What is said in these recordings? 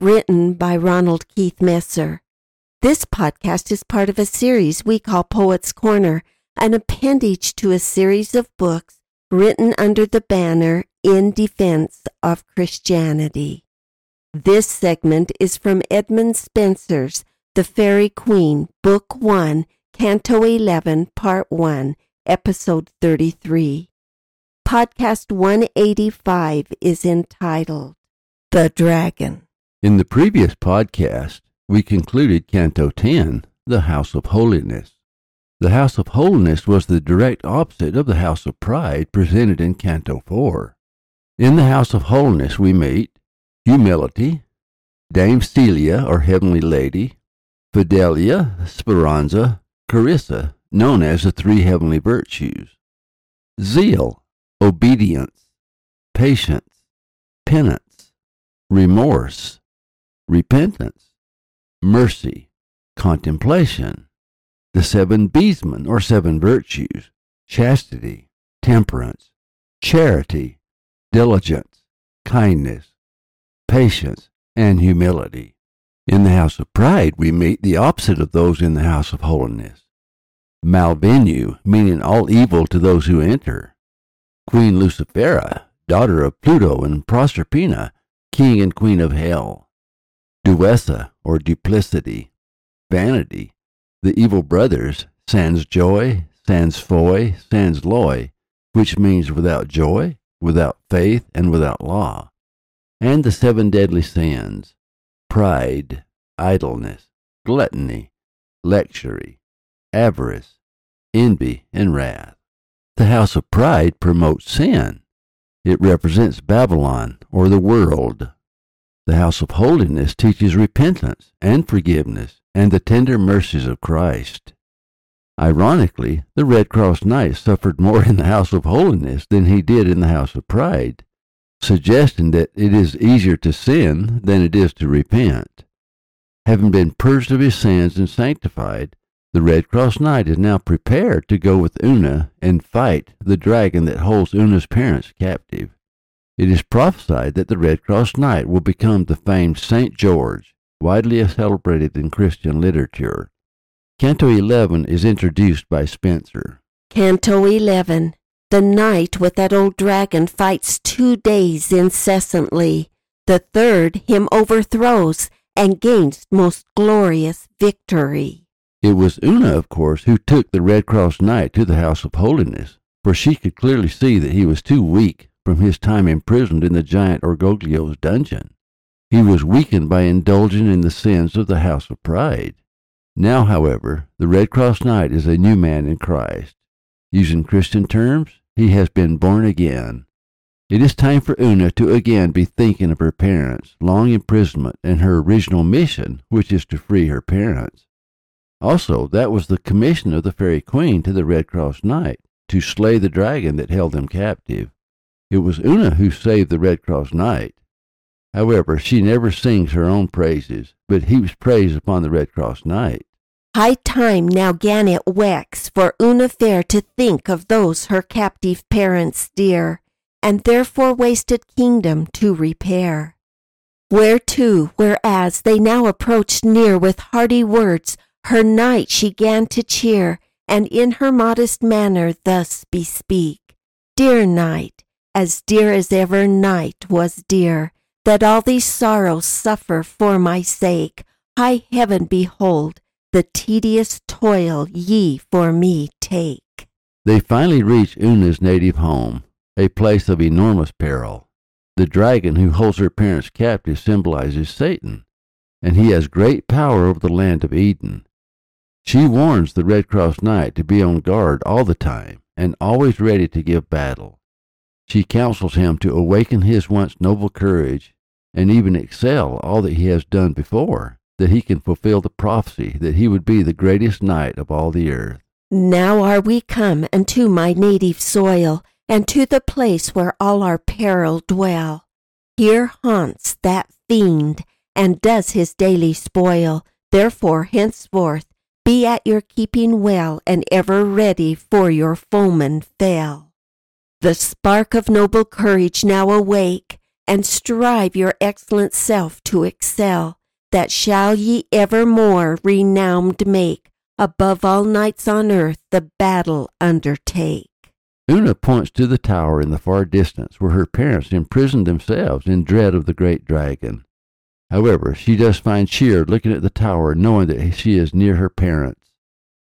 written by Ronald Keith Messer. This podcast is part of a series we call Poets Corner, an appendage to a series of books written under the banner In Defense of Christianity. This segment is from Edmund Spenser's The Faerie Queene, Book 1, Canto 11, Part 1, Episode 33. Podcast 185 is entitled The Dragon. In the previous podcast, we concluded Canto 10, The House of Holiness. The House of Holiness was the direct opposite of the House of Pride presented in Canto 4. In the House of Holiness, we meet Humility, Dame Celia or Heavenly Lady, Fidelia, Speranza, Charissa, known as the three heavenly virtues, Zeal, Obedience, Patience, Penance, Remorse, Repentance, mercy, contemplation, the seven beadsmen or seven virtues, chastity, temperance, charity, diligence, kindness, patience, and humility. In the house of pride, we meet the opposite of those in the house of holiness. Malvenu, meaning all evil to those who enter. Queen Lucifera, daughter of Pluto and Proserpina, king and queen of hell. Duessa or duplicity, vanity, the evil brothers, sans joy, sans foy, sans loy, which means without joy, without faith, and without law, and the seven deadly sins, pride, idleness, gluttony, luxury, avarice, envy, and wrath. The house of pride promotes sin. It represents Babylon or the world. The house of holiness teaches repentance and forgiveness and the tender mercies of Christ. Ironically, the Red Cross Knight suffered more in the house of holiness than he did in the house of pride, suggesting that it is easier to sin than it is to repent. Having been purged of his sins and sanctified, the Red Cross Knight is now prepared to go with Una and fight the dragon that holds Una's parents captive. It is prophesied that the Red Cross Knight will become the famed St. George, widely celebrated in Christian literature. Canto 11 is introduced by Spenser. Canto 11 The knight with that old dragon fights two days incessantly. The third him overthrows and gains most glorious victory. It was Una, of course, who took the Red Cross Knight to the House of Holiness, for she could clearly see that he was too weak from his time imprisoned in the giant Orgoglio's dungeon. He was weakened by indulging in the sins of the house of pride. Now, however, the Red Cross Knight is a new man in Christ. Using Christian terms, he has been born again. It is time for Una to again be thinking of her parents' long imprisonment and her original mission, which is to free her parents. Also, that was the commission of the Fairy Queen to the Red Cross Knight, to slay the dragon that held them captive. It was Una who saved the Red Cross Knight. However, she never sings her own praises, but heaps praise upon the Red Cross Knight. High time now gan it wex for Una fair to think of those her captive parents dear, and therefore wasted kingdom to repair. Whereto, whereas they now approached near with hearty words, her knight she gan to cheer, and in her modest manner thus bespeak. Dear knight, as dear as ever knight was dear, that all these sorrows suffer for my sake. High heaven behold, the tedious toil ye for me take. They finally reach Una's native home, a place of enormous peril. The dragon who holds her parents captive symbolizes Satan, and he has great power over the land of Eden. She warns the Red Cross Knight to be on guard all the time and always ready to give battle. She counsels him to awaken his once noble courage and even excel all that he has done before. that he can fulfill the prophecy that he would be the greatest knight of all the earth. Now are we come unto my native soil, and to the place where all our peril dwell. Here haunts that fiend, and does his daily spoil. Therefore, henceforth, be at your keeping well, and ever ready for your foeman fell. The spark of noble courage now awake, and strive your excellent self to excel, that shall ye evermore renowned make, above all knights on earth the battle undertake. Una points to the tower in the far distance where her parents imprisoned themselves in dread of the great dragon. However, she does find cheer looking at the tower, knowing that she is near her parents.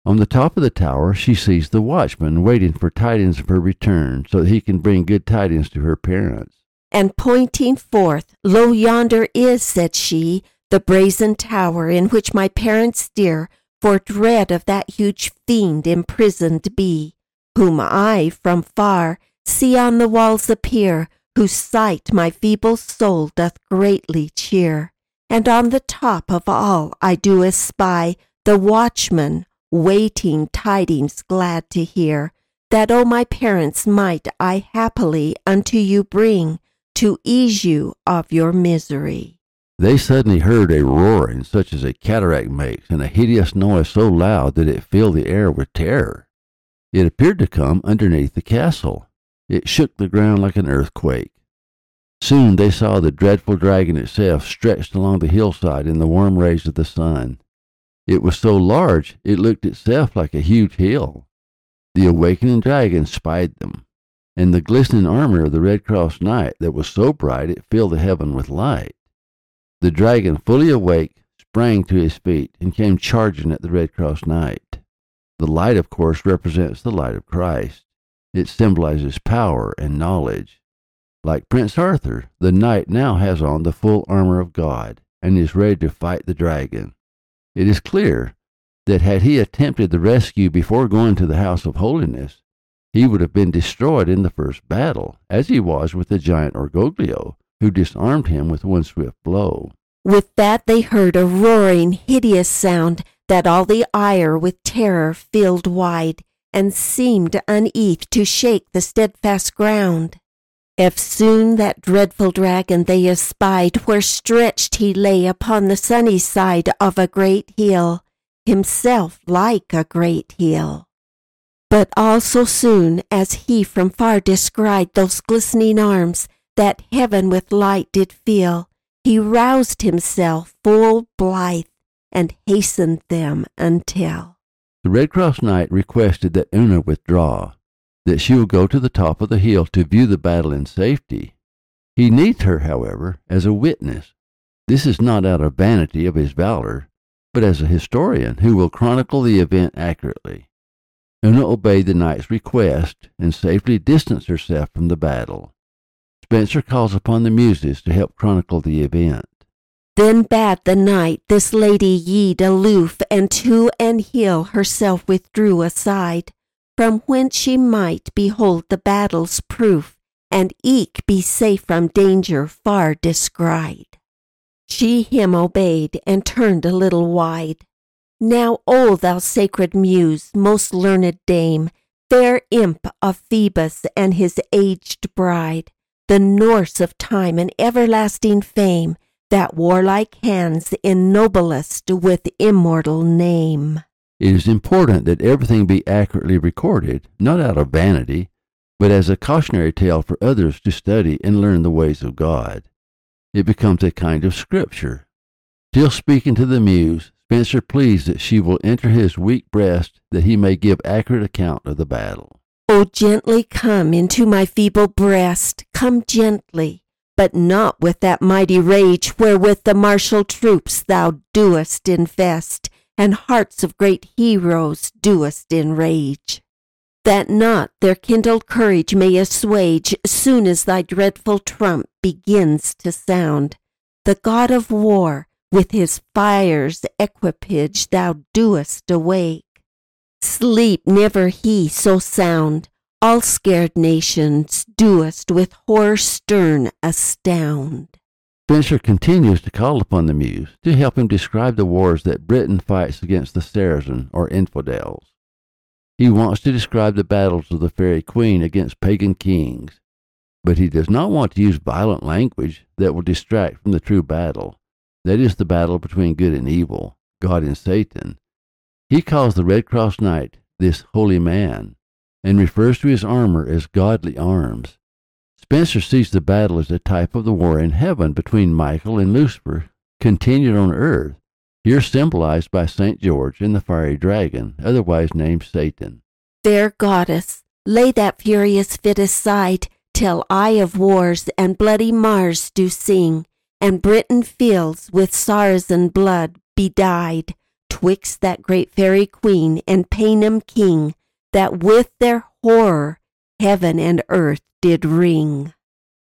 On the top of the tower, she sees the watchman waiting for tidings of her return so that he can bring good tidings to her parents. And pointing forth, Lo yonder is, said she, the brazen tower in which my parents dear, for dread of that huge fiend imprisoned be, whom I from far see on the walls appear, whose sight my feeble soul doth greatly cheer. And on the top of all I do espy the watchman, waiting tidings glad to hear, that, O my parents, might I happily unto you bring, to ease you of your misery. They suddenly heard a roaring such as a cataract makes, and a hideous noise so loud that it filled the air with terror. It appeared to come underneath the castle. It shook the ground like an earthquake. Soon they saw the dreadful dragon itself stretched along the hillside in the warm rays of the sun. It was so large it looked itself like a huge hill. The awakening dragon spied them, and the glistening armor of the Red Cross Knight that was so bright it filled the heaven with light. The dragon, fully awake, sprang to his feet and came charging at the Red Cross Knight. The light, of course, represents the light of Christ. It symbolizes power and knowledge. Like Prince Arthur, the knight now has on the full armor of God and is ready to fight the dragon. It is clear that had he attempted the rescue before going to the House of Holiness, he would have been destroyed in the first battle, as he was with the giant Orgoglio, who disarmed him with one swift blow. With that they heard a roaring, hideous sound that all the ire with terror filled wide, and seemed uneath to shake the steadfast ground. Eftsoon that dreadful dragon they espied, where stretched he lay upon the sunny side of a great hill, himself like a great hill. But all so soon as he from far descried those glistening arms, that heaven with light did fill, he roused himself full blithe and hastened them until. The Red Cross Knight requested that Una withdraw, that she will go to the top of the hill to view the battle in safety. He needs her, however, as a witness. This is not out of vanity of his valor, but as a historian who will chronicle the event accurately. Una obeyed the knight's request and safely distanced herself from the battle. Spenser calls upon the Muses to help chronicle the event. Then bade the knight this lady yeed aloof, and to an hill herself withdrew aside, from whence she might behold the battle's proof, and eke be safe from danger far descried. She him obeyed, and turned a little wide. Now, O thou sacred muse, most learned dame, fair imp of Phoebus and his aged bride, the Norse of time and everlasting fame, that warlike hands ennoblest with immortal name. It is important that everything be accurately recorded, not out of vanity, but as a cautionary tale for others to study and learn the ways of God. It becomes a kind of scripture. Still speaking to the muse, Spenser pleads that she will enter his weak breast that he may give accurate account of the battle. O gently come into my feeble breast, come gently, but not with that mighty rage wherewith the martial troops thou doest infest, and hearts of great heroes doest enrage. That not their kindled courage may assuage soon as thy dreadful trump begins to sound. The God of war, with his fire's equipage thou doest awake. Sleep never he so sound. All scared nations doest with horror stern astound. Spenser continues to call upon the Muse to help him describe the wars that Britain fights against the Saracen or infidels. He wants to describe the battles of the Fairy Queen against pagan kings, but he does not want to use violent language that will distract from the true battle. That is the battle between good and evil, God and Satan. He calls the Red Cross Knight this holy man and refers to his armor as godly arms. Spenser sees the battle as a type of the war in heaven between Michael and Lucifer, continued on earth, here symbolized by St. George and the fiery dragon, otherwise named Satan. Fair goddess, lay that furious fit aside, till I of wars and bloody Mars do sing, and Britain fields with Saracen blood bedyed, twixt that great fairy queen and Paynim king, that with their horror heaven and earth did ring.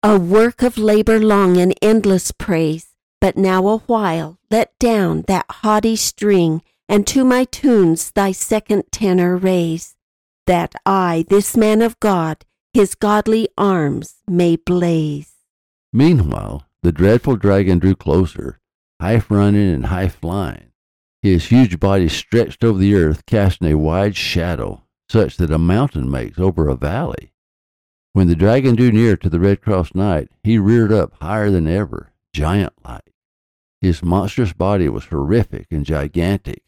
A work of labor long and endless praise, but now a while let down that haughty string, and to my tunes thy second tenor raise, that I, this man of God, his godly arms may blaze. Meanwhile, the dreadful dragon drew closer, half running and half flying. His huge body stretched over the earth, casting a wide shadow, such that a mountain makes over a valley. When the dragon drew near to the Red Cross Knight, he reared up higher than ever, giant like. His monstrous body was horrific and gigantic,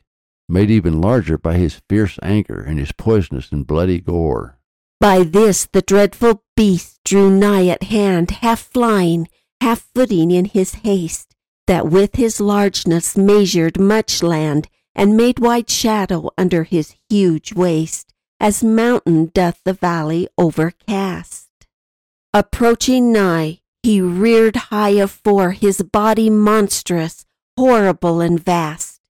made even larger by his fierce anger and his poisonous and bloody gore. By this the dreadful beast drew nigh at hand, half flying, half footing in his haste, that with his largeness measured much land, and made wide shadow under his huge waist as mountain doth the valley overcast. Approaching nigh, he reared high afore his body monstrous, horrible and vast,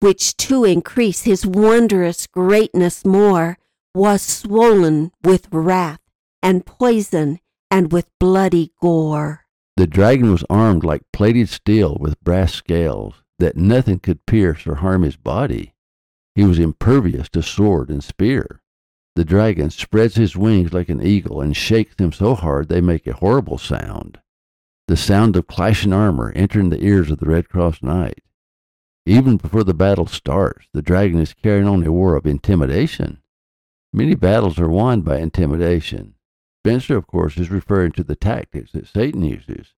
which to increase his wondrous greatness more, was swollen with wrath and poison and with bloody gore. The dragon was armed like plated steel with brass scales, that nothing could pierce or harm his body. He was impervious to sword and spear. The dragon spreads his wings like an eagle and shakes them so hard they make a horrible sound. The sound of clashing armor entering the ears of the Red Cross Knight. Even before the battle starts, the dragon is carrying on a war of intimidation. Many battles are won by intimidation. Spenser, of course, is referring to the tactics that Satan uses.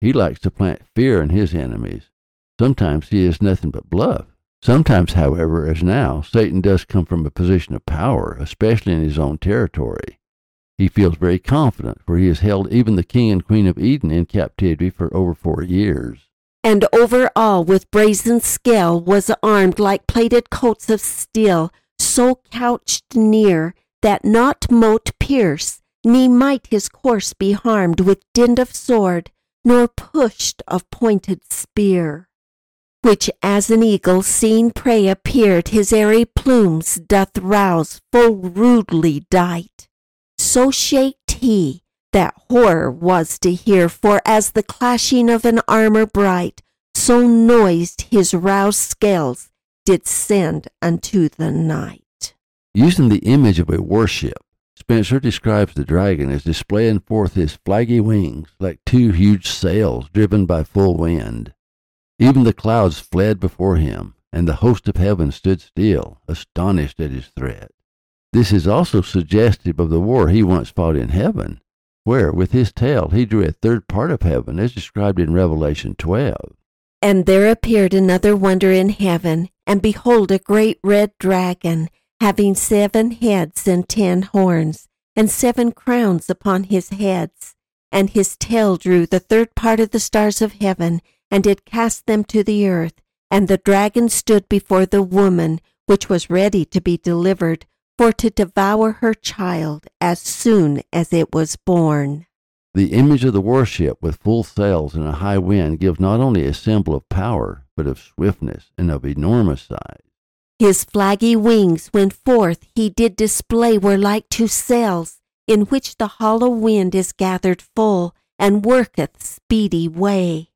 He likes to plant fear in his enemies. Sometimes he is nothing but bluff. Sometimes, however, as now, Satan does come from a position of power, especially in his own territory. He feels very confident, for he has held even the king and queen of Eden in captivity for over four years. And over all with brazen scale was armed like plated coats of steel, so couched near that not mote pierce, ne might his course be harmed with dint of sword, nor pushed of pointed spear which as an eagle seeing prey appeared, his airy plumes doth rouse full rudely dight. So shaked he that horror was to hear, for as the clashing of an armor bright, so noised his roused scales did send unto the night. Using the image of a warship, Spenser describes the dragon as displaying forth his flaggy wings like two huge sails driven by full wind. Even the clouds fled before him, and the host of heaven stood still, astonished at his threat. This is also suggestive of the war he once fought in heaven, where with his tail he drew a third part of heaven, as described in Revelation 12. And there appeared another wonder in heaven, and behold, a great red dragon, having seven heads and ten horns, and seven crowns upon his heads. And his tail drew the third part of the stars of heaven, and did cast them to the earth. And the dragon stood before the woman, which was ready to be delivered, for to devour her child as soon as it was born. The image of the warship with full sails and a high wind gives not only a symbol of power, but of swiftness and of enormous size. His flaggy wings, when forth he did display, were like two sails, in which the hollow wind is gathered full, and worketh speedy way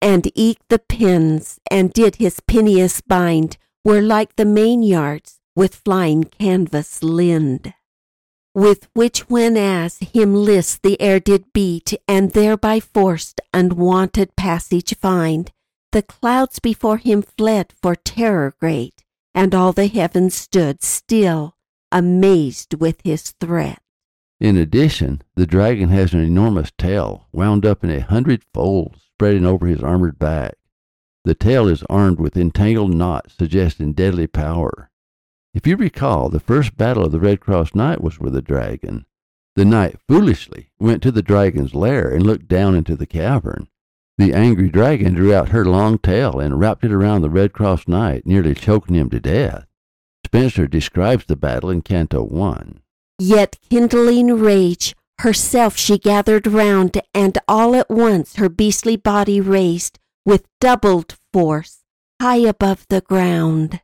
and eke the pins, and did his pineus bind, were like the main yards with flying canvas lind. with which when as him list the air did beat, and thereby forced unwonted passage find, the clouds before him fled for terror great, and all the heavens stood still, amazed with his threat. In addition, the dragon has an enormous tail, wound up in a hundred folds, spreading over his armored back. The tail is armed with entangled knots, suggesting deadly power. If you recall, the first battle of the Red Cross Knight was with a dragon. The knight foolishly went to the dragon's lair and looked down into the cavern. The angry dragon drew out her long tail and wrapped it around the Red Cross Knight, nearly choking him to death. Spenser describes the battle in Canto 1. Yet kindling rage, herself she gathered round, and all at once her beastly body raised, with doubled force, high above the ground.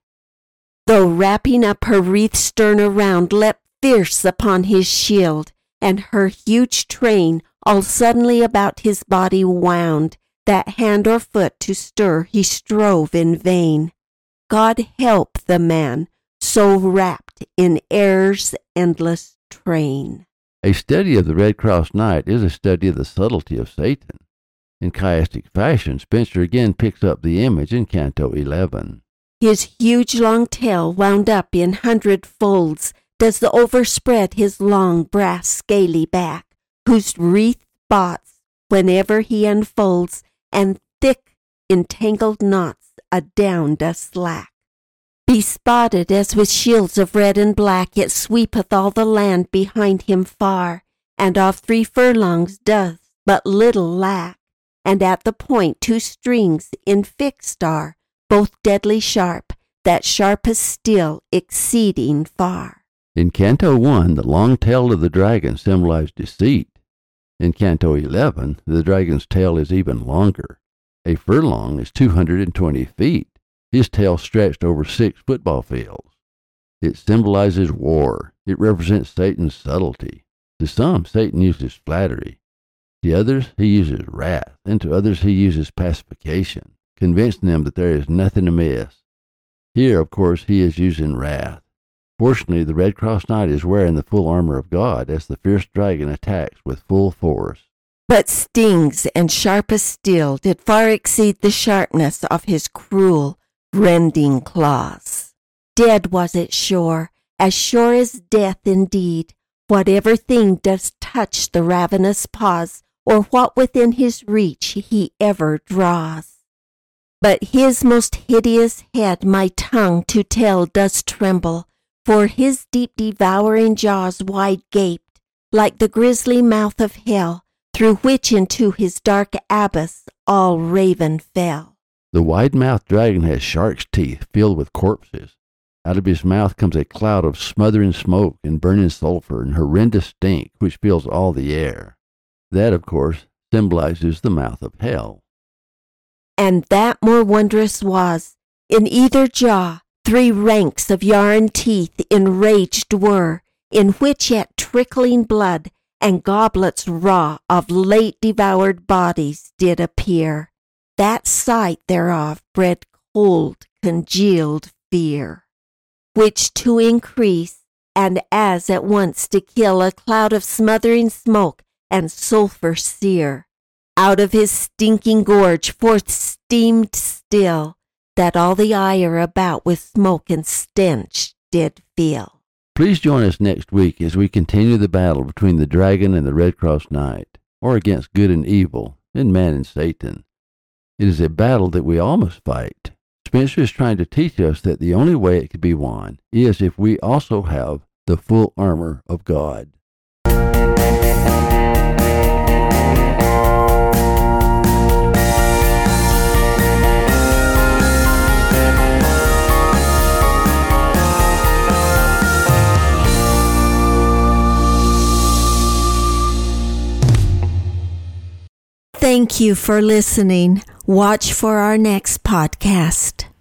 Though wrapping up her wreath stern around, leapt fierce upon his shield, and her huge train all suddenly about his body wound, that hand or foot to stir he strove in vain. God help the man, so wrapped in error's endless train. A study of the Red Cross Knight is a study of the subtlety of Satan. In chiastic fashion, Spenser again picks up the image in Canto 11. His huge long tail wound up in hundred folds does the overspread his long brass scaly back, whose wreath spots whenever he unfolds, and thick entangled knots adown does slack. Bespotted as with shields of red and black, it sweepeth all the land behind him far, and of three furlongs doth but little lack, and at the point two strings infixed are, both deadly sharp, that sharpest still exceeding far. In Canto 1, the long tail of the dragon symbolized deceit. In Canto 11, the dragon's tail is even longer. A furlong is 220 feet. His tail stretched over six football fields. It symbolizes war. It represents Satan's subtlety. To some, Satan uses flattery. To others, he uses wrath. And to others, he uses pacification, convincing them that there is nothing amiss. Here, of course, he is using wrath. Fortunately, the Red Cross Knight is wearing the full armor of God as the fierce dragon attacks with full force. But stings and sharpest steel did far exceed the sharpness of his cruel, rending claws. Dead was it sure, as sure as death indeed, whatever thing does touch the ravenous paws, or what within his reach he ever draws. But his most hideous head my tongue to tell does tremble, for his deep devouring jaws wide gaped, like the grisly mouth of hell, through which into his dark abyss all raven fell. The wide mouthed dragon has shark's teeth filled with corpses. Out of his mouth comes a cloud of smothering smoke and burning sulfur and horrendous stink which fills all the air. That, of course, symbolizes the mouth of hell. And that more wondrous was, in either jaw three ranks of yarn teeth enraged were, in which yet trickling blood and goblets raw of late devoured bodies did appear that sight thereof bred cold, congealed fear, which to increase, and as at once to kill a cloud of smothering smoke and sulphur sear, out of his stinking gorge forth steamed still, that all the ire about with smoke and stench did fill. Please join us next week as we continue the battle between the dragon and the Red Cross Knight, or against good and evil, and man and Satan. It is a battle that we all must fight. Spenser is trying to teach us that the only way it can be won is if we also have the full armor of God. Thank you for listening. Watch for our next podcast.